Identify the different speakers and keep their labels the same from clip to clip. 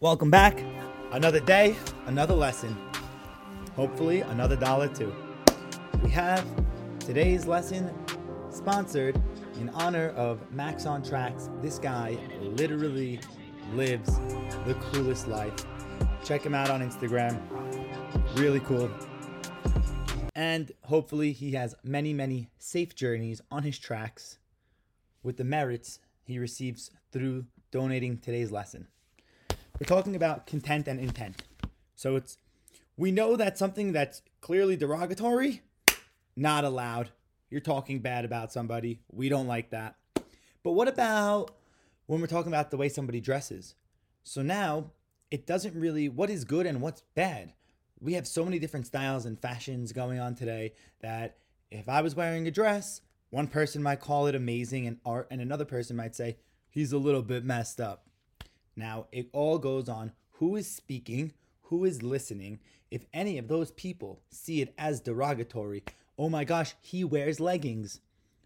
Speaker 1: Welcome back. Another day, another lesson. Hopefully, another dollar too. We have today's lesson sponsored in honor of Max on Tracks. This guy literally lives the coolest life. Check him out on Instagram. Really cool. And hopefully, he has many, many safe journeys on his tracks with the merits he receives through donating today's lesson. We're talking about content and intent. So it's we know that something that's clearly derogatory, not allowed. You're talking bad about somebody. We don't like that. But what about when we're talking about the way somebody dresses? So now it doesn't really what is good and what's bad. We have so many different styles and fashions going on today that if I was wearing a dress, one person might call it amazing and art, and another person might say he's a little bit messed up. Now, it all goes on who is speaking, who is listening. If any of those people see it as derogatory, oh my gosh, he wears leggings.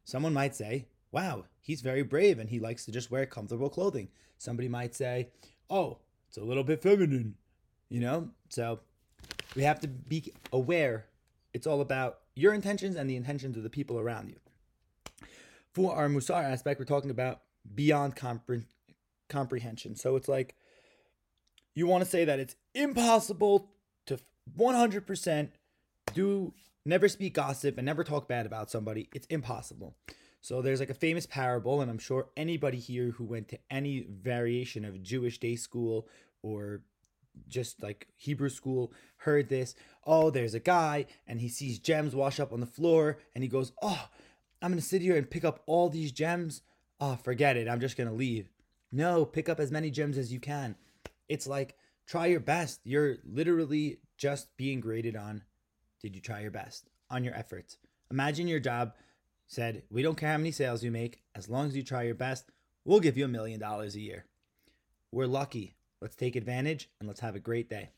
Speaker 1: Someone might say, wow, he's very brave and he likes to just wear comfortable clothing. Somebody might say, oh, it's a little bit feminine, you know? So we have to be aware. It's all about your intentions and the intentions of the people around you. For our Musar aspect, we're talking about beyond compre- comprehension. So it's like you want to say that it's impossible to 100% do never speak gossip and never talk bad about somebody. It's impossible. So there's like a famous parable, and I'm sure anybody here who went to any variation of Jewish day school or just like Hebrew school heard this. Oh, there's a guy and he sees gems wash up on the floor and he goes, Oh, I'm to sit here and pick up all these gems. Oh, forget it. I'm just to leave. No, pick up as many gems as you can. It's like try your best. You're literally just being graded on did you try your best on your efforts. Imagine your job said, We don't care how many sales you make, as long as you try your best, we'll give you a million dollars a year. We're lucky. Let's take advantage and let's have a great day.